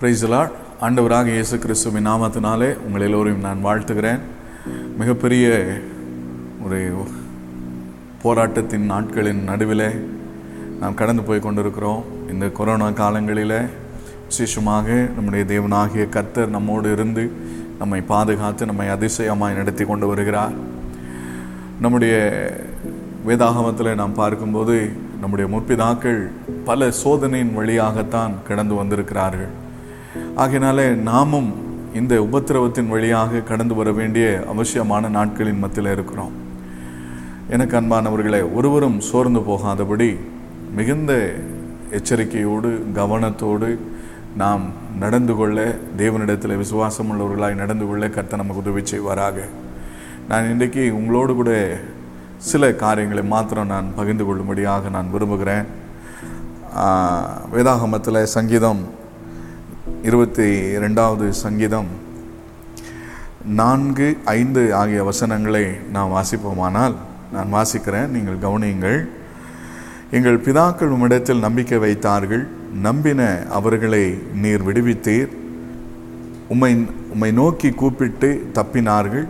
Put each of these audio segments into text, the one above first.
பிரைசலாட் ஆண்டவராக இயேசு கிறிஸ்துவின் நாமத்தினாலே உங்கள் எல்லோரையும் நான் வாழ்த்துகிறேன். மிகப்பெரிய ஒரு போராட்டத்தின் நாட்களின் நடுவிலே நாம் கடந்து போய் கொண்டிருக்கிறோம். இந்த கொரோனா காலங்களில் விசேஷமாக நம்முடைய தேவனாகிய கர்த்தர் நம்மோடு இருந்து நம்மை பாதுகாத்து நம்மை அதிசயமாய் நடத்தி கொண்டு வருகிறார். நம்முடைய வேதாகமத்தில் நாம் பார்க்கும்போது நம்முடைய முற்பிதாக்கள் பல சோதனையின் வழியாகத்தான் கடந்து வந்திருக்கிறார்கள். ஆகையினாலே நாமும் இந்த உபத்திரவத்தின் வழியாக கடந்து வர வேண்டிய அவசியமான நாட்களின் மத்தியில் இருக்கிறோம். எனக்கு அன்பானவர்களே ஒருவரும் சோர்ந்து போகாதபடி மிகுந்த எச்சரிக்கையோடு கவனத்தோடு நாம் நடந்து கொள்ள தேவனிடத்தில் விசுவாசம் உள்ளவர்களாய் நடந்து கொள்ள கர்த்த நமக்கு உதவி செய்வாராக. நான் இன்றைக்கு உங்களோடு கூட சில காரியங்களை மாத்திரம் நான் பகிர்ந்து கொள்ளும்படியாக நான் விரும்புகிறேன். வேதாகமத்தில் சங்கீதம் இருபத்தி ரெண்டாவது சங்கீதம். நான்கு ஐந்து ஆகிய வசனங்களை நாம் வாசிப்போமானால் நான் வாசிக்கிறேன் நீங்கள் கவனியுங்கள். எங்கள் பிதாக்கள் உம்மிடத்தில் நம்பிக்கை வைத்தார்கள் நம்பின அவர்களை நீர் விடுவித்தீர். உம்மை உம்மை நோக்கி கூப்பிட்டு தப்பினார்கள்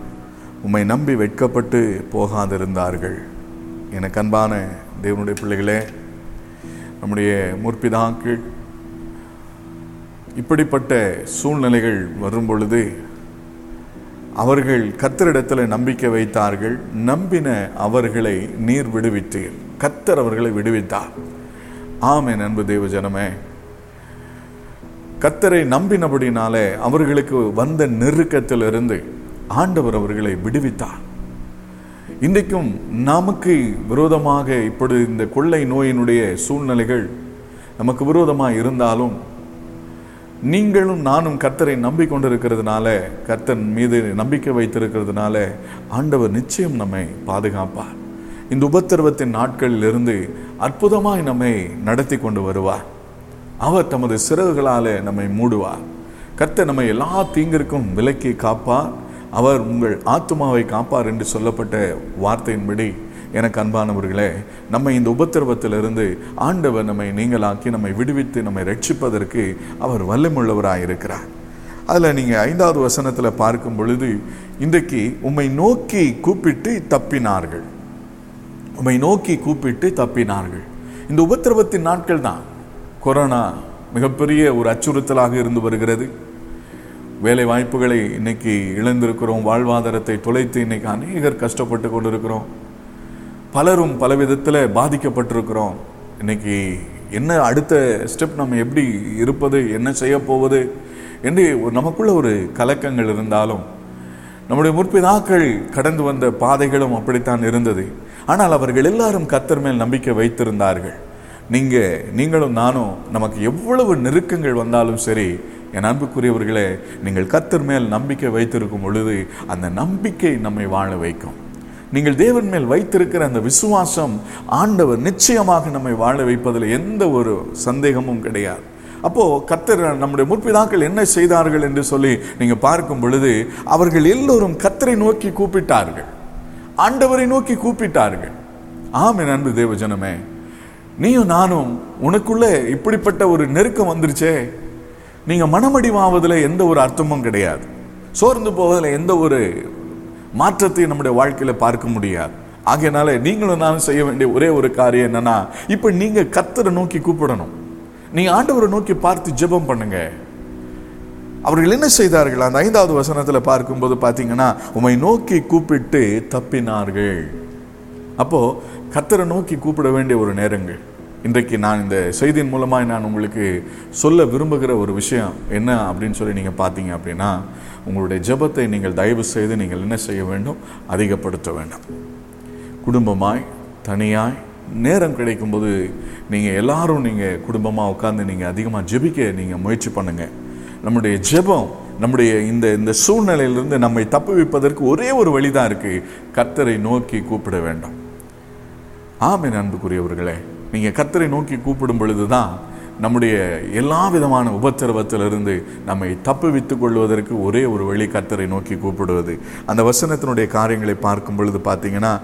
உம்மை நம்பி வெட்கப்பட்டு போகாதிருந்தார்கள். எனக்கு அன்பான தேவனுடைய பிள்ளைகளே நம்முடைய முற்பிதாக்கள் இப்படிப்பட்ட சூழ்நிலைகள் வரும் பொழுது அவர்கள் கத்தரிடத்தில் நம்பிக்கை வைத்தார்கள். நம்பின அவர்களை நீர் விடுவித்தீர். கத்தர் அவர்களை விடுவித்தார். ஆமே அன்பு தேவ ஜனமே கத்தரை நம்பினபடினாலே அவர்களுக்கு வந்த நெருக்கத்திலிருந்து ஆண்டவர் அவர்களை விடுவித்தார். இன்றைக்கும் நமக்கு விரோதமாக இப்பொழுது இந்த கொள்ளை நோயினுடைய சூழ்நிலைகள் நமக்கு விரோதமாக இருந்தாலும் நீங்களும் நானும் கர்த்தரை நம்பிக்கொண்டிருக்கிறதுனால கர்த்தன் மீது நம்பிக்கை வைத்திருக்கிறதுனால ஆண்டவர் நிச்சயம் நம்மை பாதுகாப்பார். இந்த உபத்திரவத்தின் நாட்களில் இருந்து அற்புதமாய் நம்மை நடத்தி கொண்டு வருவார். அவர் தமது சிறகுகளால் நம்மை மூடுவார். கர்த்தர் நம்மை எல்லா தீங்கிற்கும் விலக்கி காப்பார். அவர் உங்கள் ஆத்துமாவை காப்பார் என்று சொல்லப்பட்ட வார்த்தையின்படி எனக்கு அன்பானவர்களே நம்மை இந்த உபத்திரவத்திலிருந்து ஆண்டவர் நம்மை நீங்களாக்கி நம்மை விடுவித்து நம்மை ரட்சிப்பதற்கு அவர் வல்லமுள்ளவராக இருக்கிறார் அதில் நீங்கள் ஐந்தாவது வசனத்தில் பார்க்கும் பொழுது இன்றைக்கு உம்மை நோக்கி கூப்பிட்டு தப்பினார்கள். உம்மை நோக்கி கூப்பிட்டு தப்பினார்கள். இந்த உபத்திரவத்தின் நாட்கள் தான். கொரோனா மிகப்பெரிய ஒரு அச்சுறுத்தலாக இருந்து வருகிறது. வேலை வாய்ப்புகளை இன்னைக்கு இழந்திருக்கிறோம் வாழ்வாதாரத்தை தொலைத்து இன்னைக்கு அநேகர் கஷ்டப்பட்டு கொண்டிருக்கிறோம். பலரும் பல விதத்தில் பாதிக்கப்பட்டிருக்கிறோம். இன்னைக்கு என்ன அடுத்த ஸ்டெப் நம்ம எப்படி இருப்பது என்ன செய்ய போவது என்று நமக்குள்ள ஒரு கலக்கங்கள் இருந்தாலும் நம்முடைய முற்பிதாக்கள் கடந்து வந்த பாதைகளும் அப்படித்தான் இருந்தது. ஆனால் அவர்கள் எல்லாரும் கத்தர் மேல் நம்பிக்கை வைத்திருந்தார்கள். நீங்கள் நீங்களும் நானும் நமக்கு எவ்வளவு நெருக்கங்கள் வந்தாலும் சரி என் அன்புக்குரியவர்களே நீங்கள் கத்தர் மேல் நம்பிக்கை வைத்திருக்கும் பொழுது அந்த நம்பிக்கை நம்மை வாழ வைக்கும். நீங்கள் தேவன் மேல் வைத்திருக்கிற அந்த விசுவாசம் ஆண்டவர் நிச்சயமாக நம்மை வாழ வைப்பதில் எந்த ஒரு சந்தேகமும் கிடையாது. அப்போ கத்தர் நம்முடைய முற்பிதாக்கள் என்ன செய்தார்கள் என்று சொல்லி நீங்க பார்க்கும் பொழுது அவர்கள் எல்லோரும் கத்தரை நோக்கி கூப்பிட்டார்கள். ஆண்டவரை நோக்கி கூப்பிட்டார்கள். ஆம் என் அன்பு தேவஜனமே நீயும் நானும் உனக்குள்ள இப்படிப்பட்ட ஒரு நெருக்கம் வந்துருச்சே. நீங்க மனமடிவாவதில் எந்த ஒரு அர்த்தமும் கிடையாது. சோர்ந்து போவதில் எந்த ஒரு மாற்றத்தை நம்முடைய வாழ்க்கையில் பார்க்க முடியாது. ஆகையினால நீங்களும் நானும் செய்ய வேண்டிய ஒரே ஒரு காரியம் என்னன்னா இப்போ நீங்க கத்தரை நோக்கி கூப்பிடணும். நீங்கள் ஆண்டவரை நோக்கி பார்த்து ஜெபம் பண்ணுங்க. அவர்கள் என்ன செய்தார்கள்? அந்த ஐந்தாவது வசனத்தில் பார்க்கும்போது பார்த்தீங்கன்னா உம்மை நோக்கி கூப்பிட்டு தப்பினார்கள். அப்போ கத்தரை நோக்கி கூப்பிட வேண்டிய ஒரு நேரங்கள். இன்றைக்கு நான் இந்த செய்தியின் மூலமாக நான் உங்களுக்கு சொல்ல விரும்புகிற ஒரு விஷயம் என்ன அப்படின்னு சொல்லி நீங்கள் பார்த்தீங்க அப்படின்னா உங்களுடைய ஜெபத்தை நீங்கள் தயவு செய்து நீங்கள் என்ன செய்ய வேண்டும்? அதிகப்படுத்த வேண்டும். குடும்பமாய் தனியாய் நேரம் கிடைக்கும்போது நீங்கள் எல்லாரும் நீங்கள் குடும்பமாக உட்காந்து நீங்கள் அதிகமாக ஜெபிக்க நீங்கள் முயற்சி பண்ணுங்கள் நம்முடைய ஜெபம் நம்முடைய இந்த இந்த சூழ்நிலையிலிருந்து நம்மை தப்புவிப்பதற்கு ஒரே ஒரு வழிதான் இருக்குது கர்த்தரை நோக்கி கூப்பிட வேண்டும். ஆமே அன்புக்குரியவர்களே. நீங்கள் கத்தரை நோக்கி கூப்பிடும் பொழுது தான் நம்முடைய எல்லா விதமான உபத்திரவத்திலிருந்து நம்மை தப்பு கொள்வதற்கு ஒரே ஒரு வழி கத்தரை நோக்கி கூப்பிடுவது. அந்த வசனத்தினுடைய காரியங்களை பார்க்கும் பொழுது பார்த்தீங்கன்னா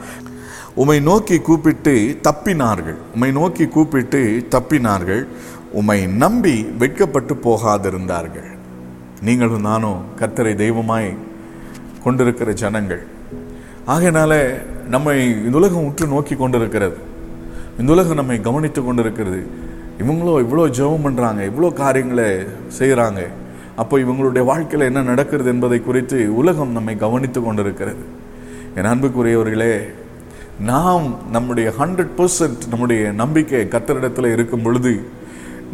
உம்மை நோக்கி கூப்பிட்டு தப்பினார்கள். உம்மை நோக்கி கூப்பிட்டு தப்பினார்கள். உம்மை நம்பி வெட்கப்பட்டு போகாதிருந்தார்கள். நீங்களும் நானும் கத்தரை தெய்வமாய் கொண்டிருக்கிற ஜனங்கள். ஆகையினால நம்மை இந்த உலகம் உற்று நோக்கி கொண்டிருக்கிறது. இந்த உலகம் நம்மை கவனித்து கொண்டிருக்கிறது. இவங்களும் இவ்வளோ ஜெபம் பண்ணுறாங்க இவ்வளோ காரியங்களை செய்கிறாங்க அப்போ இவங்களுடைய வாழ்க்கையில் என்ன நடக்கிறது என்பதை குறித்து உலகம் நம்மை கவனித்து கொண்டிருக்கிறது. என் அன்புக்குரியவர்களே நாம் நம்முடைய ஹண்ட்ரட் பர்சன்ட் நம்முடைய நம்பிக்கை கத்தரிடத்தில் இருக்கும் பொழுது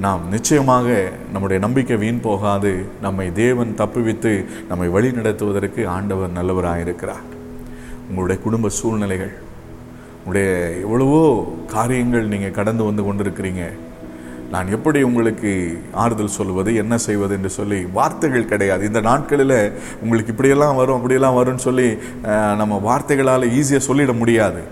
நாம் நிச்சயமாக நம்முடைய நம்பிக்கை வீண் போகாது. நம்மை தேவன் தப்புவித்து நம்மை வழி நடத்துவதற்கு ஆண்டவர் நல்லவராயிருக்கிறார். உங்களுடைய குடும்ப சூழ்நிலைகள் உங்களுடைய எவ்வளவோ காரியங்கள் நீங்கள் கடந்து வந்து கொண்டிருக்கிறீங்க. நான் எப்படி உங்களுக்கு ஆறுதல் சொல்வது என்ன செய்வது என்று சொல்லி வார்த்தைகள் கிடையாது. இந்த நாட்களில் உங்களுக்கு இப்படியெல்லாம் வரும் அப்படியெல்லாம் வரும்னு சொல்லி நம்ம வார்த்தைகளால் ஈஸியாக சொல்லிட முடியாது.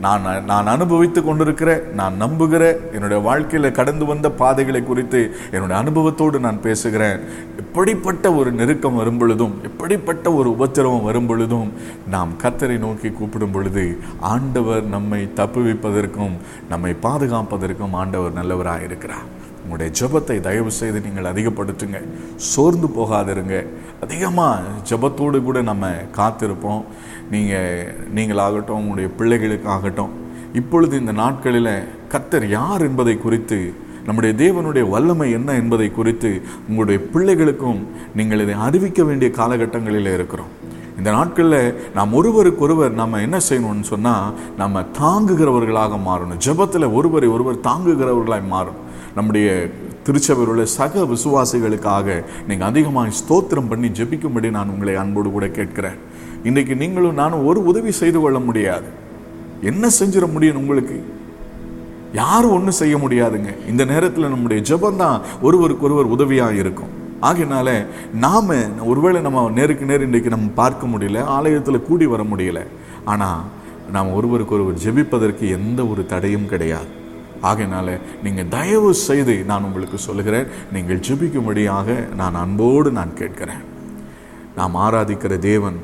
நான் நான் அனுபவித்து கொண்டிருக்கிற நான் நம்புகிற என்னுடைய வாழ்க்கையில் கடந்து வந்த பாதைகளை குறித்து என்னுடைய அனுபவத்தோடு நான் பேசுகிறேன். எப்படிப்பட்ட ஒரு நெருக்கம் வரும் பொழுதும் எப்படிப்பட்ட ஒரு உபத்திரவம் வரும் பொழுதும் நாம் கத்தரை நோக்கி கூப்பிடும் பொழுது ஆண்டவர் நம்மை தப்புவிப்பதற்கும் நம்மை பாதுகாப்பதற்கும் ஆண்டவர் நல்லவராக இருக்கிறார் உங்களுடைய ஜெபத்தை தயவு செய்து நீங்கள் அதிகப்படுத்துங்க. சோர்ந்து போகாதிருங்க. அதிகமாக ஜெபத்தோடு கூட நம்ம காத்திருப்போம். நீங்கள் நீங்களாகட்டும் உங்களுடைய பிள்ளைகளுக்காகட்டும். இப்பொழுது இந்த நாட்களில் கத்தர் யார் என்பதை குறித்து நம்முடைய தேவனுடைய வல்லமை என்ன என்பதை குறித்து உங்களுடைய பிள்ளைகளுக்கும் நீங்கள் இதை அறிவிக்க வேண்டிய காலகட்டங்களில் இருக்கிறோம். இந்த நாட்களில் நாம் ஒருவருக்கொருவர் நம்ம என்ன செய்யணும்னு சொன்னால் நம்ம தாங்குகிறவர்களாக மாறணும். ஜெபத்தில் ஒருவரை ஒருவர் தாங்குகிறவர்களாக மாறணும் நம்முடைய திருச்சபையில் உள்ள சக விசுவாசிகளுக்காக நீங்கள் அதிகமாக ஸ்தோத்திரம் பண்ணி ஜெபிக்கும்படி நான் உங்களை அன்போடு கூட கேட்கிறேன். இன்றைக்கு நீங்களும் நானும் ஒரு உதவி செய்து கொள்ள முடியாது. என்ன செஞ்சிட முடியும் உங்களுக்கு? யாரும் ஒன்றும் செய்ய முடியாதுங்க. இந்த நேரத்தில் நம்முடைய ஜெபம் தான் ஒருவருக்கு ஒருவர் உதவியாக இருக்கும். ஆகையினால நாம ஒருவேளை நம்ம நேருக்கு நேர் இன்றைக்கு நம்ம பார்க்க முடியல ஆலயத்தில் கூடி வர முடியல. ஆனால் நாம் ஒருவருக்கு ஒருவர் ஜெபிப்பதற்கு எந்த ஒரு தடையும் கிடையாது. ஆகையினால நீங்கள் தயவு செய்து நான் உங்களுக்கு சொல்லுகிறேன். நீங்கள் ஜெபிக்கும்படியாக நான் அன்போடு நான் கேட்கிறேன். நாம் ஆராதிக்கிற தேவன்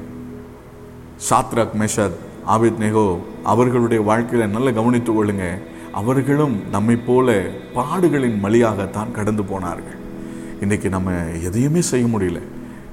சாத்ராக் மெஷத் ஆபித் நெகோ அவர்களுடைய வாழ்க்கையில் நல்ல கவனித்து கொள்ளுங்க. அவர்களும் நம்மை போல பாடுகளின் வழியாகத்தான் கடந்து போனார்கள். இன்றைக்கி நம்ம எதையுமே செய்ய முடியல.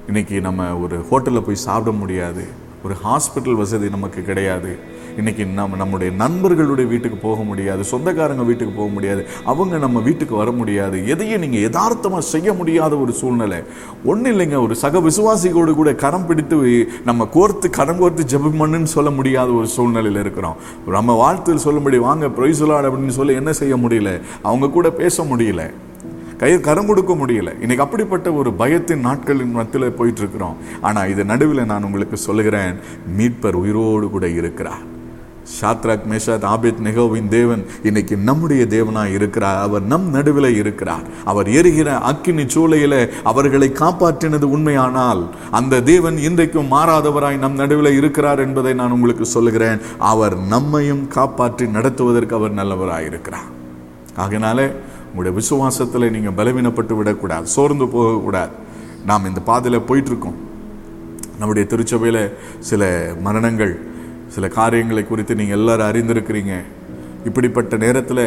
இன்றைக்கி நம்ம ஒரு ஹோட்டலில் போய் சாப்பிட முடியாது. ஒரு ஹாஸ்பிட்டல் வசதி நமக்கு கிடையாது. இன்னைக்கு நம்ம நம்முடைய நண்பர்களுடைய வீட்டுக்கு போக முடியாது சொந்தக்காரங்க வீட்டுக்கு போக முடியாது அவங்க நம்ம வீட்டுக்கு வர முடியாது எதையும் நீங்கள் யதார்த்தமாக செய்ய முடியாத ஒரு சூழ்நிலை. ஒன்றும் இல்லைங்க ஒரு சக விசுவாசிகளோடு கூட கரம் பிடித்து நம்ம கோர்த்து கரம் கோர்த்து ஜபிமண்ணுன்னு சொல்ல முடியாத ஒரு சூழ்நிலையில் இருக்கிறோம். நம்ம வாழ்த்தில் சொல்லும்படி வாங்க ப்ரைஸ்லாட் அப்படின்னு சொல்லி என்ன செய்ய முடியல? அவங்க கூட பேச முடியல. கை கரம் கொடுக்க முடியல. இன்னைக்கு அப்படிப்பட்ட ஒரு பயத்தின் நாட்களின் மத்தியில் போயிட்டு இருக்கிறோம். ஆனால் இது நடுவில் நான் உங்களுக்கு சொல்லுகிறேன் மீட்பர் உயிரோடு கூட இருக்கிறார். ஷாத்ராக் மேஷாத் ஆபித் நெகோவின் தேவன் இன்னைக்கு நம்முடைய தேவனாய் இருக்கிறார். அவர் நம் நடுவில் இருக்கிறார். அவர் எரிகிற அக்கினி சூளையில் அவர்களை காப்பாற்றினது உண்மையானால் அந்த தேவன் இன்றைக்கும் மாறாதவராய் நம் நடுவில் இருக்கிறார் என்பதை நான் உங்களுக்கு சொல்லுகிறேன். அவர் நம்மையும் காப்பாற்றி நடத்துவதற்கு அவர் நல்லவராய் இருக்கிறார். ஆகினால உங்களுடைய விசுவாசத்தில் நீங்கள் பலவீனப்பட்டு விடக்கூடாது சோர்ந்து போகக்கூடாது. நாம் இந்த பாதையில் போயிட்டுருக்கோம். நம்முடைய திருச்சபையில் சில மரணங்கள் சில காரியங்களை குறித்து நீங்கள் எல்லாரும் அறிந்திருக்கிறீங்க. இப்படிப்பட்ட நேரத்தில்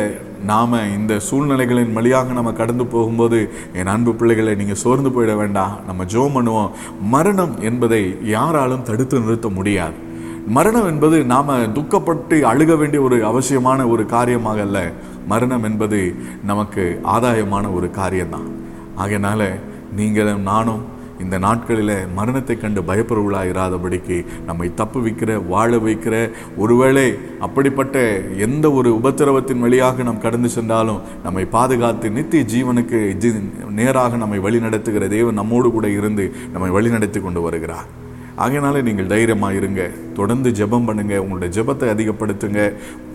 நாம் இந்த சூழ்நிலைகளின் வழியாக நம்ம கடந்து போகும்போது என் அன்பு பிள்ளைகளை நீங்கள் சோர்ந்து போயிட வேண்டாம். நம்ம ஜோம் பண்ணுவோம். மரணம் என்பதை யாராலும் தடுத்து நிறுத்த முடியாது. மரணம் என்பது நாம் துக்கப்பட்டு அழுக வேண்டிய ஒரு அவசியமான ஒரு காரியமாக அல்ல. மரணம் என்பது நமக்கு ஆதாயமான ஒரு காரியம்தான். ஆகையினால நீங்களும் நானும் இந்த நாட்களில் மரணத்தை கண்டு பயப்படுவளாக இராதபடிக்கு நம்மை தப்பு வைக்கிற வாழ வைக்கிற ஒருவேளை அப்படிப்பட்ட எந்த ஒரு உபத்திரவத்தின் வழியாக நாம் கடந்து சென்றாலும் நம்மை பாதுகாத்து நித்திய ஜீவனுக்கு நேராக நம்மை வழி நடத்துகிற தேவன் நம்மோடு கூட இருந்து நம்மை வழி நடத்தி கொண்டு வருகிறார். ஆகையினால நீங்கள் தைரியமாக இருங்க தொடர்ந்து ஜெபம் பண்ணுங்கள் உங்களுடைய ஜெபத்தை அதிகப்படுத்துங்க.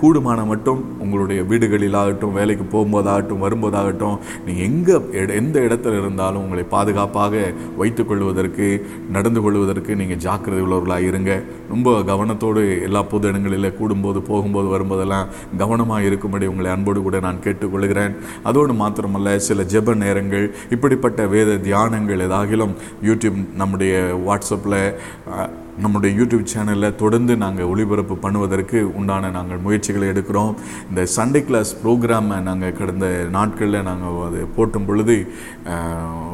கூடுமான மட்டும் உங்களுடைய வீடுகளிலாகட்டும் வேலைக்கு போகும்போதாகட்டும் வரும்போதாகட்டும் நீங்கள் எங்கே எந்த இடத்துல இருந்தாலும் உங்களை பாதுகாப்பாக வைத்துக் கொள்வதற்கு நடந்து கொள்வதற்கு நீங்கள் ஜாக்கிரதை உள்ளவர்களாக இருங்க. ரொம்ப கவனத்தோடு எல்லா பொது இடங்களில் கூடும்போது போகும்போது வரும்போதெல்லாம் கவனமாக இருக்கும்படி உங்களை அன்போடு கூட நான் கேட்டுக்கொள்கிறேன். அதோடு மாத்திரமல்ல சில ஜெப நேரங்கள் இப்படிப்பட்ட வேத தியானங்கள் ஏதாகிலும் யூடியூப் நம்முடைய வாட்ஸ்அப்பில் நம்முடைய யூடியூப் சேனலில் தொடர்ந்து நாங்கள் ஒளிபரப்பு பண்ணுவதற்கு உண்டான நாங்கள் முயற்சிகளை எடுக்கிறோம். இந்த சண்டே கிளாஸ் ப்ரோக்ராமை நாங்கள் கடந்த நாட்களில் நாங்கள் அது போட்டும் பொழுது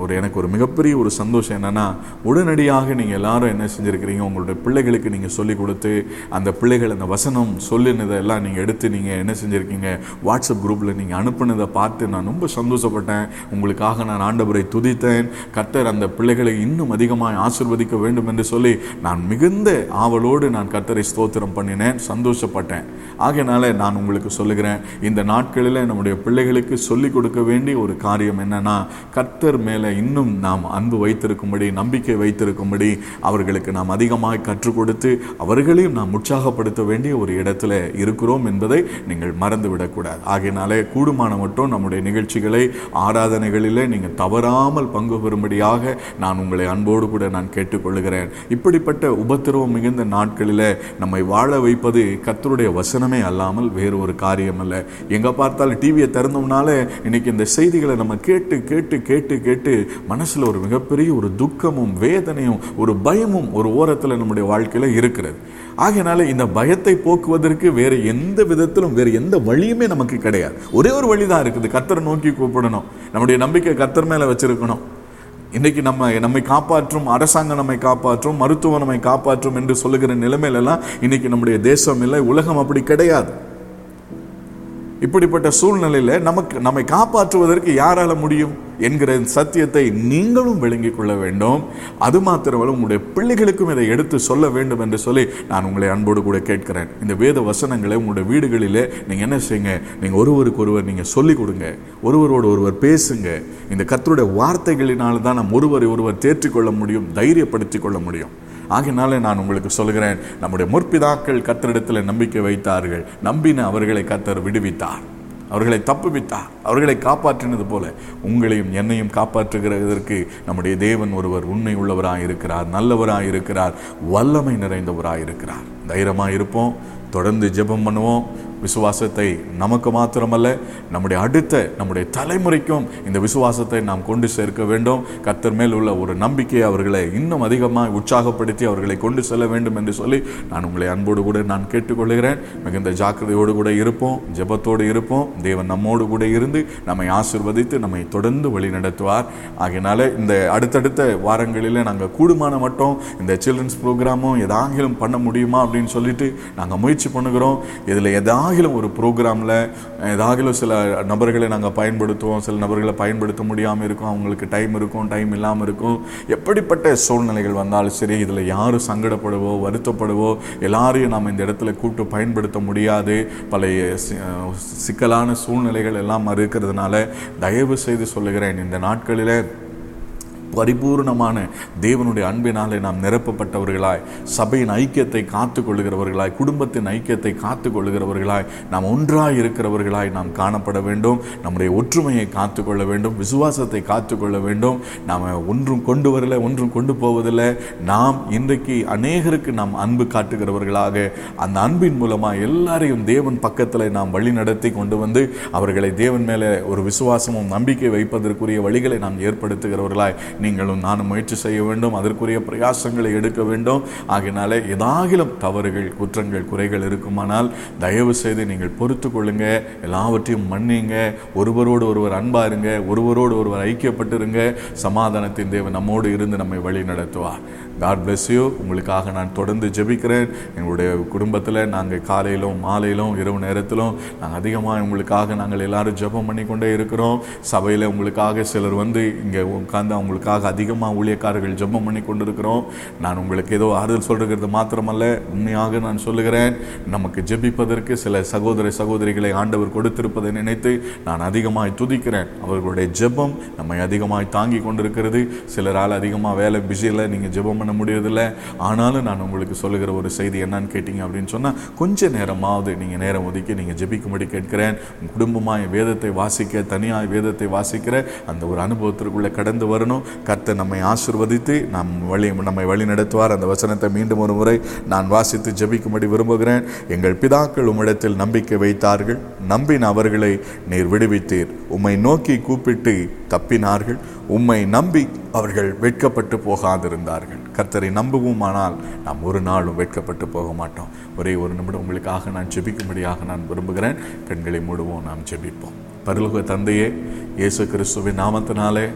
ஒரு எனக்கு ஒரு மிகப்பெரிய ஒரு சந்தோஷம் என்னென்னா உடனடியாக நீங்கள் எல்லாரும் என்ன செஞ்சுருக்கிறீங்க உங்களுடைய பிள்ளைகளுக்கு நீங்கள் சொல்லிக் கொடுத்து அந்த பிள்ளைகள் அந்த வசனம் சொல்லினதெல்லாம் நீங்கள் எடுத்து நீங்கள் என்ன செஞ்சுருக்கீங்க வாட்ஸ்அப் குரூப்பில் நீங்கள் அனுப்புனதை பார்த்து நான் ரொம்ப சந்தோஷப்பட்டேன். உங்களுக்காக நான் ஆண்டவரை துதித்தேன். கர்த்தர் அந்த பிள்ளைகளை இன்னும் அதிகமாக ஆசிர்வதிக்க வேண்டும் என்று சொல்லி நான் மிகுந்த ஆவலோடு நான் கர்த்தரை ஸ்தோத்திரம் பண்ணினேன் சந்தோஷப்பட்டேன். ஆகையினால நான் உங்களுக்கு சொல்லுகிறேன் இந்த நாட்களில் நம்முடைய பிள்ளைகளுக்கு சொல்லிக் கொடுக்க வேண்டிய ஒரு காரியம் என்னன்னா கர்த்தர் மேலே இன்னும் நாம் அன்பு வைத்திருக்கும்படி நம்பிக்கை வைத்திருக்கும்படி அவர்களுக்கு நாம் அதிகமாக கற்றுக் கொடுத்து அவர்களையும் நாம் உற்சாகப்படுத்த வேண்டிய ஒரு இடத்துல இருக்கிறோம் என்பதை நீங்கள் மறந்துவிடக்கூடாது. ஆகையினாலே கூடுமான மட்டும் நம்முடைய நிகழ்ச்சிகளை ஆராதனைகளிலே நீங்கள் தவறாமல் பங்கு பெறும்படியாக நான் உங்களை அன்போடு கூட நான் கேட்டுக்கொள்கிறேன் இப்படிப்பட்ட உபத்திரவம் மிகுந்த நாட்களில் நம்மை வாழ வைப்பது கத்தருடைய வசனமே அல்லாமல் வேறு ஒரு காரியம் அல்ல எங்கே பார்த்தாலும் டிவியை திறந்தோம்னாலே இன்னைக்கு இந்த செய்திகளை நம்ம கேட்டு கேட்டு கேட்டு கேட்டு மனசில் ஒரு மிகப்பெரிய ஒரு துக்கமும் வேதனையும் ஒரு பயமும் ஒரு ஓரத்தில் நம்முடைய வாழ்க்கையில் இருக்கிறது. ஆகையினால இந்த பயத்தை போக்குவதற்கு வேறு எந்த விதத்திலும் வேறு எந்த வழியுமே நமக்கு கிடையாது. ஒரே ஒரு வழிதான் இருக்குது. கத்தரை நோக்கி கூப்பிடணும். நம்முடைய நம்பிக்கை கத்தர் மேலே வச்சுருக்கணும். இன்றைக்கி நம்ம நம்மை காப்பாற்றும் அரசாங்கம் நம்மை காப்பாற்றும் மருத்துவம் நம்மை காப்பாற்றும் என்று சொல்லுகிற நிலைமையிலெல்லாம் இன்றைக்கி நம்முடைய தேசம் இல்லை உலகம் அப்படி கிடையாது. இப்படிப்பட்ட சூழ்நிலையில் நமக்கு நம்மை காப்பாற்றுவதற்கு யாரால முடியும் என்கிற சத்தியத்தை நீங்களும் விளங்கிக் கொள்ள வேண்டும். அது மாத்திரமல்ல உங்களுடைய பிள்ளைகளுக்கும் இதை எடுத்து சொல்ல வேண்டும் என்று சொல்லி நான் உங்களை அன்போடு கூட கேட்கிறேன். இந்த வேத வசனங்களை உங்களுடைய வீடுகளிலே நீங்கள் என்ன செய்யுங்க? நீங்கள் ஒருவருக்கு ஒருவர் நீங்கள் சொல்லிக் கொடுங்க. ஒருவரோடு ஒருவர் பேசுங்க. இந்த கத்தருடைய வார்த்தைகளினால் தான் நாம் ஒருவரை ஒருவர் தேற்றிக்கொள்ள முடியும் தைரியப்படுத்திக் கொள்ள முடியும். ஆகையினால நான் உங்களுக்கு சொல்கிறேன் நம்முடைய முற்பிதாக்கள் கத்தரிடத்தில் நம்பிக்கை வைத்தார்கள். நம்பின அவர்களை கத்தர் விடுவித்தார். அவர்களை தப்புவித்தார். அவர்களை காப்பாற்றினது போல உங்களையும் என்னையும் காப்பாற்றுகிறதற்கு நம்முடைய தேவன் ஒருவர் உண்மை உள்ளவராக இருக்கிறார் நல்லவராக இருக்கிறார் வல்லமை நிறைந்தவராக இருக்கிறார். தைரியமாக இருப்போம். தொடர்ந்து ஜெபம் பண்ணுவோம். விசுவாசத்தை நமக்கு மாத்திரமல்ல நம்முடைய அடுத்த நம்முடைய தலைமுறைக்கும் இந்த விசுவாசத்தை நாம் கொண்டு சேர்க்க வேண்டும். கத்தர் மேல் உள்ள ஒரு நம்பிக்கையை அவர்களை இன்னும் அதிகமாக உற்சாகப்படுத்தி அவர்களை கொண்டு செல்ல வேண்டும் என்று சொல்லி நான் உங்களை அன்போடு கூட நான் கேட்டுக்கொள்கிறேன். மிகுந்த ஜாக்கிரதையோடு கூட இருப்போம் ஜெபத்தோடு இருப்போம். தேவன் நம்மோடு கூட இருந்து நம்மை ஆசிர்வதித்து நம்மை தொடர்ந்து வழி நடத்துவார். ஆகையினால இந்த அடுத்தடுத்த வாரங்களில் நாங்கள் கூடுமான மட்டும் இந்த சில்ட்ரன்ஸ் ப்ரோக்ராமும் எதாங்கிலும் பண்ண முடியுமா அப்படின்னு சொல்லிட்டு நாங்கள் முயற்சி பண்ணுகிறோம். இதில் ஏதாகிலும் ஒரு ப்ரோக்ராமில் ஏதாகிலும் சில நபர்களை நாங்கள் பயன்படுத்துவோம் சில நபர்களை பயன்படுத்த முடியாமல் இருக்கும் அவங்களுக்கு டைம் இருக்கும் டைம் இல்லாமல் இருக்கும். எப்படிப்பட்ட சூழ்நிலைகள் வந்தாலும் சரி இதில் யாரும் சங்கடப்படவோ வருத்தப்படவோ எல்லாரையும் நாம் இந்த இடத்துல கூப்பிட்டு பயன்படுத்த முடியாது. பல சிக்கலான சூழ்நிலைகள் எல்லாம் இருக்கிறதுனால தயவு செய்து சொல்லுகிறேன் இந்த நாட்களில் பரிபூர்ணமான தேவனுடைய அன்பினாலே நாம் நிரப்பப்பட்டவர்களாய் சபையின் ஐக்கியத்தை காத்து கொள்கிறவர்களாய் குடும்பத்தின் ஐக்கியத்தை காத்து கொள்கிறவர்களாய் நாம் ஒன்றாக இருக்கிறவர்களாய் நாம் காணப்பட வேண்டும். நம்முடைய ஒற்றுமையை காத்து கொள்ள வேண்டும். விசுவாசத்தை காத்து கொள்ள வேண்டும். நாம் ஒன்றும் கொண்டு வரல ஒன்றும் கொண்டு போவதில்லை. நாம் இன்றைக்கு அநேகருக்கு நாம் அன்பு காட்டுகிறவர்களாக அந்த அன்பின் மூலமாக எல்லாரையும் தேவன் பக்கத்தில் நாம் வழி நடத்தி கொண்டு வந்து அவர்களை தேவன் மேலே ஒரு விசுவாசமும் நம்பிக்கை வைப்பதற்குரிய வழிகளை நாம் ஏற்படுத்துகிறவர்களாய் நீங்களும் நானும் முயற்சி செய்ய வேண்டும் அதற்குரிய பிரயாசங்களை எடுக்க வேண்டும். ஆகையினால ஏதாகிலும் தவறுகள் குற்றங்கள் குறைகள் இருக்குமானால் தயவு செய்து நீங்கள் பொறுத்து கொள்ளுங்க எல்லாவற்றையும் மன்னிங்க ஒருவரோடு ஒருவர் அன்பா இருங்க ஒருவரோடு ஒருவர் ஐக்கியப்பட்டிருங்க. சமாதானத்தின் தேவன் நம்மோடு இருந்து நம்மை வழி நடத்துவார் காட் bless யூ உங்களுக்காக நான் தொடர்ந்து ஜெபிக்கிறேன். எங்களுடைய குடும்பத்தில் நாங்கள் காலையிலும் மாலையிலும் இரவு நேரத்திலும் நாங்கள் அதிகமாக உங்களுக்காக நாங்கள் எல்லாரும் ஜெபம் பண்ணி கொண்டே இருக்கிறோம். சபையில் உங்களுக்காக சிலர் வந்து இங்கே உட்காந்து அவங்களுக்காக அதிகமாக ஊழியக்காரர்கள் ஜெபம் பண்ணி கொண்டிருக்கிறோம் நான் உங்களுக்கு ஏதோ ஆறுதல் சொல்கிறது மாத்திரமல்ல உண்மையாக நான் சொல்லுகிறேன். நமக்கு ஜெபிப்பதற்கு சில சகோதர சகோதரிகளை ஆண்டவர் கொடுத்திருப்பதை நினைத்து நான் அதிகமாக துதிக்கிறேன். அவர்களுடைய ஜெபம் நம்மை அதிகமாக தாங்கி கொண்டிருக்கிறது. சிலரால் அதிகமாக வேலை பிஸியில் நீங்கள் ஜெபம் பண்ண முடியறதில்லை. ஆனாலும் நான் உங்களுக்கு சொல்லுகிற ஒரு செய்தி என்னன்னு கேட்டீங்க அப்படின்னு சொன்னால் கொஞ்ச நேரமாவது நீங்கள் நேரம் ஒதுக்கி நீங்கள் ஜெபிக்கும்படி கேட்கிறேன். உங்க குடும்பமாய் வேதத்தை வாசிக்க தனியாய் வேதத்தை வாசிக்கிற அந்த ஒரு அனுபவத்திற்குள்ளே கடந்து வரணும். கர்த்தர் நம்மை ஆசிர்வதித்து நம் வழி நம்மை வழி நடத்துவார். அந்த வசனத்தை மீண்டும் ஒரு முறை நான் வாசித்து ஜெபிக்கும்படி விரும்புகிறேன். எங்கள் பிதாக்கள் உம்மிடத்தில் நம்பிக்கை வைத்தார்கள். நம்பின அவர்களை நீர் விடுவித்தீர். உம்மை நோக்கி கூப்பிட்டு தப்பினார்கள். உம்மை நம்பி அவர்கள் வெட்கப்பட்டு போகாதிருந்தார்கள். கர்த்தரை நம்புவோமானால் நாம் ஒரு நாளும் வெட்கப்பட்டு போக மாட்டோம். ஒரே ஒரு நிமிடம் உங்களுக்காக நான் ஜெபிக்கும்படியாக நான் விரும்புகிறேன். கண்களை மூடுவோம் நாம் ஜெபிப்போம். பரலோக தந்தையே இயேசு கிறிஸ்துவின் நாமத்தினாலே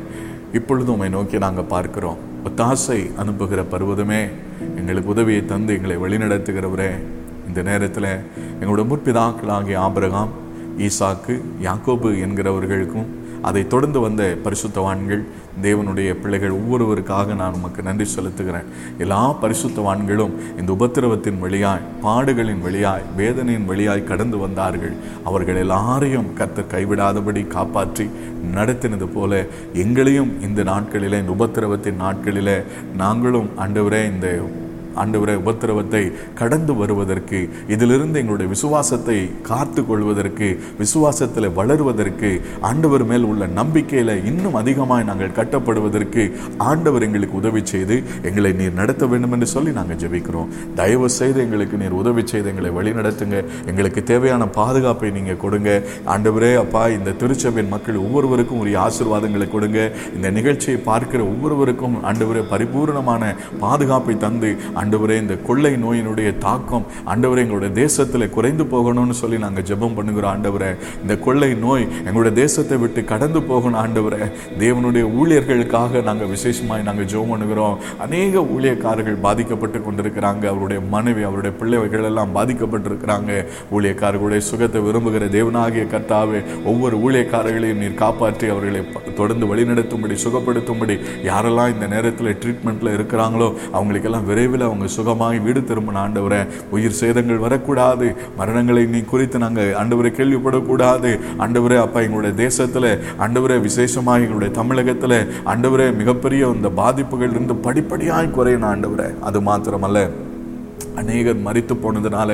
இப்பொழுது உம்மை நோக்கி நாங்கள் பார்க்கிறோம். ஒத்தாசை அனுப்புகிற பருவதமே எங்களுக்கு உதவியை தந்து எங்களை வழிநடத்துகிறவரே. இந்த நேரத்தில் எங்களோட முற்பிதாக்களாகிய ஆபிரகாம் ஈசாக்கு யாக்கோபு என்கிறவர்களுக்கும் அதை தொடர்ந்து வந்த பரிசுத்தவான்கள் தேவனுடைய பிள்ளைகள் ஒவ்வொருவருக்காக நான் உமக்கு நன்றி செலுத்துகிறேன். எல்லா பரிசுத்தவான்களும் இந்த உபத்திரவத்தின் வழியாய் பாடுகளின் வழியாய் வேதனையின் வழியாய் கடந்து வந்தார்கள். அவர்கள் எல்லாரையும் கர்த்தர் கைவிடாதபடி காப்பாற்றி நடத்தினது போல எங்களையும் இந்த நாட்களிலே இந்த உபத்திரவத்தின் நாட்களிலே நாங்களும் ஆண்டவரே இந்த ஆண்டவரை உபத்திரவத்தை கடந்து வருவதற்கு இதிலிருந்து எங்களுடைய விசுவாசத்தை காத்து கொள்வதற்கு விசுவாசத்தில் வளருவதற்கு ஆண்டவர் மேல் உள்ள நம்பிக்கையில் இன்னும் அதிகமாக நாங்கள் கட்டப்படுவதற்கு ஆண்டவர் எங்களுக்கு உதவி செய்து எங்களை நீர் நடத்த வேண்டும் என்று சொல்லி நாங்கள் ஜெபிக்கிறோம். தயவு செய்து எங்களுக்கு நீர் உதவி செய்து எங்களை வழி நடத்துங்க எங்களுக்கு தேவையான பாதுகாப்பை நீங்கள் கொடுங்க. ஆண்டவரே அப்பா இந்த திருச்சபையின் மக்கள் ஒவ்வொருவருக்கும் உரிய ஆசீர்வாதங்களை கொடுங்க. இந்த நிகழ்ச்சியை பார்க்கிற ஒவ்வொருவருக்கும் ஆண்டவரே பரிபூர்ணமான பாதுகாப்பை தந்து ஆண்டவரே இந்த கொள்ளை நோயினுடைய தாக்கம் ஆண்டவரே எங்களுடைய தேசத்தில் குறைந்து போகணும்னு சொல்லி நாங்கள் ஜெபம் பண்ணுகிறோம் ஆண்டவரே இந்த கொள்ளை நோய் எங்களுடைய தேசத்தை விட்டு கடந்து போகணும் ஆண்டவரே. தேவனுடைய ஊழியர்களுக்காக நாங்கள் விசேஷமாய் நாங்கள் ஜெபம் பண்ணுகிறோம். அநேக ஊழியக்காரர்கள் பாதிக்கப்பட்டு கொண்டிருக்கிறாங்க. அவருடைய மனைவி அவருடைய பிள்ளைகள் எல்லாம் பாதிக்கப்பட்டிருக்கிறாங்க. ஊழியக்காரர்களுடைய சுகத்தை விரும்புகிற தேவனாகிய கர்த்தாவே ஒவ்வொரு ஊழியக்காரர்களையும் நீர் காப்பாற்றி அவர்களை தொடர்ந்து வழிநடத்தும்படி சுகப்படுத்தும்படி யாரெல்லாம் இந்த நேரத்தில் ட்ரீட்மெண்ட்டில் இருக்கிறாங்களோ அவங்களுக்கெல்லாம் விரைவில் அவங்க சுகமாய் வீடு திரும்பின ஆண்டவரை உயிர் சேதங்கள் வரக்கூடாது மரணங்களை நீ குறித்து நாங்கள் ஆண்டவரை கேள்விப்படக்கூடாது. ஆண்டவரே அப்பா எங்களுடைய தேசத்தில் ஆண்டவரே விசேஷமாக எங்களுடைய தமிழகத்தில் ஆண்டவரே மிகப்பெரிய அந்த பாதிப்புகள் இருந்து படிப்படியாக குறையின ஆண்டவரை. அது மாத்திரமல்ல. அநேகர் மறித்து போனதுனால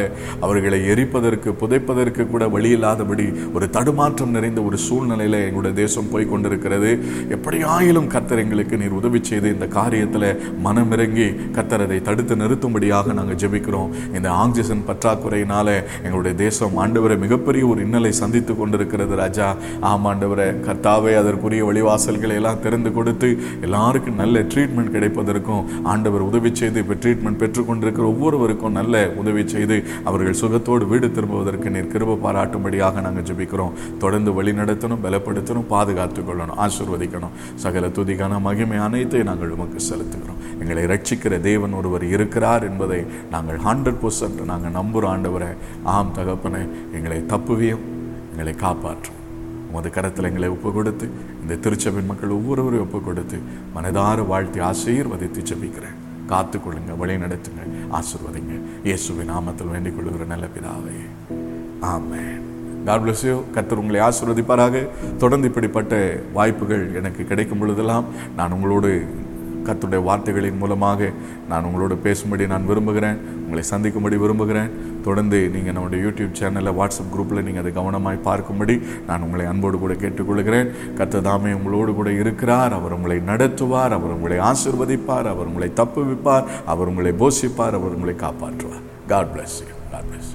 அவர்களை எரிப்பதற்கு புதைப்பதற்கு கூட வழி இல்லாதபடி ஒரு தடுமாற்றம் நிறைந்த ஒரு சூழ்நிலையில் எங்களுடைய தேசம் போய் கொண்டிருக்கிறது. எப்படியாயிலும் கத்தர் எங்களுக்கு நீர் உதவி செய்து இந்த காரியத்தில் மனமிறங்கி கத்தரதை அதை தடுத்து நிறுத்தும்படியாக நாங்கள் ஜெபிக்கிறோம். இந்த ஆக்சிஜன் பற்றாக்குறையினால எங்களுடைய தேசம் ஆண்டவரை மிகப்பெரிய ஒரு இன்னலை சந்தித்து கொண்டிருக்கிறது ராஜா. ஆம் ஆண்டவரை கர்த்தாவே அதற்குரிய வழிவாசல்களை எல்லாம் திறந்து கொடுத்து எல்லாருக்கும் நல்ல ட்ரீட்மெண்ட் கிடைப்பதற்கும் ஆண்டவர் உதவி செய்து இப்போ ட்ரீட்மெண்ட் பெற்றுக்கொண்டிருக்கிற ஒவ்வொருவருக்கும் நல்ல உதவி செய்து அவர்கள் சுகத்தோடு வீடு திரும்புவதற்கு நீர் கிருப பாராட்டும்படியாக நாங்கள் ஜெபிக்கிறோம். தொடர்ந்து வழி நடத்தணும் பலப்படுத்தணும் பாதுகாத்துக் கொள்ளணும் ஆசிர்வதிக்கணும். சகல துதிக்கான மகிமை அனைத்தையும் நாங்கள் உமக்கு செலுத்துகிறோம். எங்களை ரட்சிக்கிற தேவன் ஒருவர் இருக்கிறார் என்பதை நாங்கள் ஹண்ட்ரட் பர்சன்ட் நாங்கள் நம்புகிற ஆண்டவரை. ஆம் தகப்பனை எங்களை தப்புவியும் எங்களை காப்பாற்றும். உமது கரத்தில் எங்களை ஒப்பு கொடுத்து இந்த திருச்சபின் மக்கள் ஒவ்வொருவரையும் ஒப்பு கொடுத்து மனதார வாழ்த்தி ஆசீர்வதித்து ஜெபிக்கிறேன். காத்துக்கொள்ளுங்க வழி நடத்துங்க ஆசிர்வதிங்க. இயேசுவின் நாமத்தில் வேண்டிக் கொள்ளுகிற நல்ல பிதாவே. ஆமேன். God bless கர்த்தர் உங்களை ஆசீர்வதிப்பாராக. தொடர்ந்து இப்படிப்பட்ட வாய்ப்புகள் எனக்கு கிடைக்கும் பொழுதெல்லாம் நான் உங்களோடு கத்துடைய வார்த்தைகளின் மூலமாக நான் உங்களோடு பேசும்படி நான் விரும்புகிறேன். உங்களை சந்திக்கும்படி விரும்புகிறேன். தொடர்ந்து நீங்கள் நம்முடைய யூடியூப் சேனலில் வாட்ஸ்அப் குரூப்பில் நீங்கள் அதை கவனமாய் பார்க்கும்படி நான் உங்களை அன்போடு கூட கேட்டுக்கொள்கிறேன். கத்ததாமே தாமே உங்களோடு கூட இருக்கிறார். அவர் உங்களை நடத்துவார். அவர் உங்களை ஆசீர்வதிப்பார். அவர் உங்களை தப்புவிப்பார். அவர் உங்களை போஷிப்பார். அவர் உங்களை காப்பாற்றுவார். God bless you God bless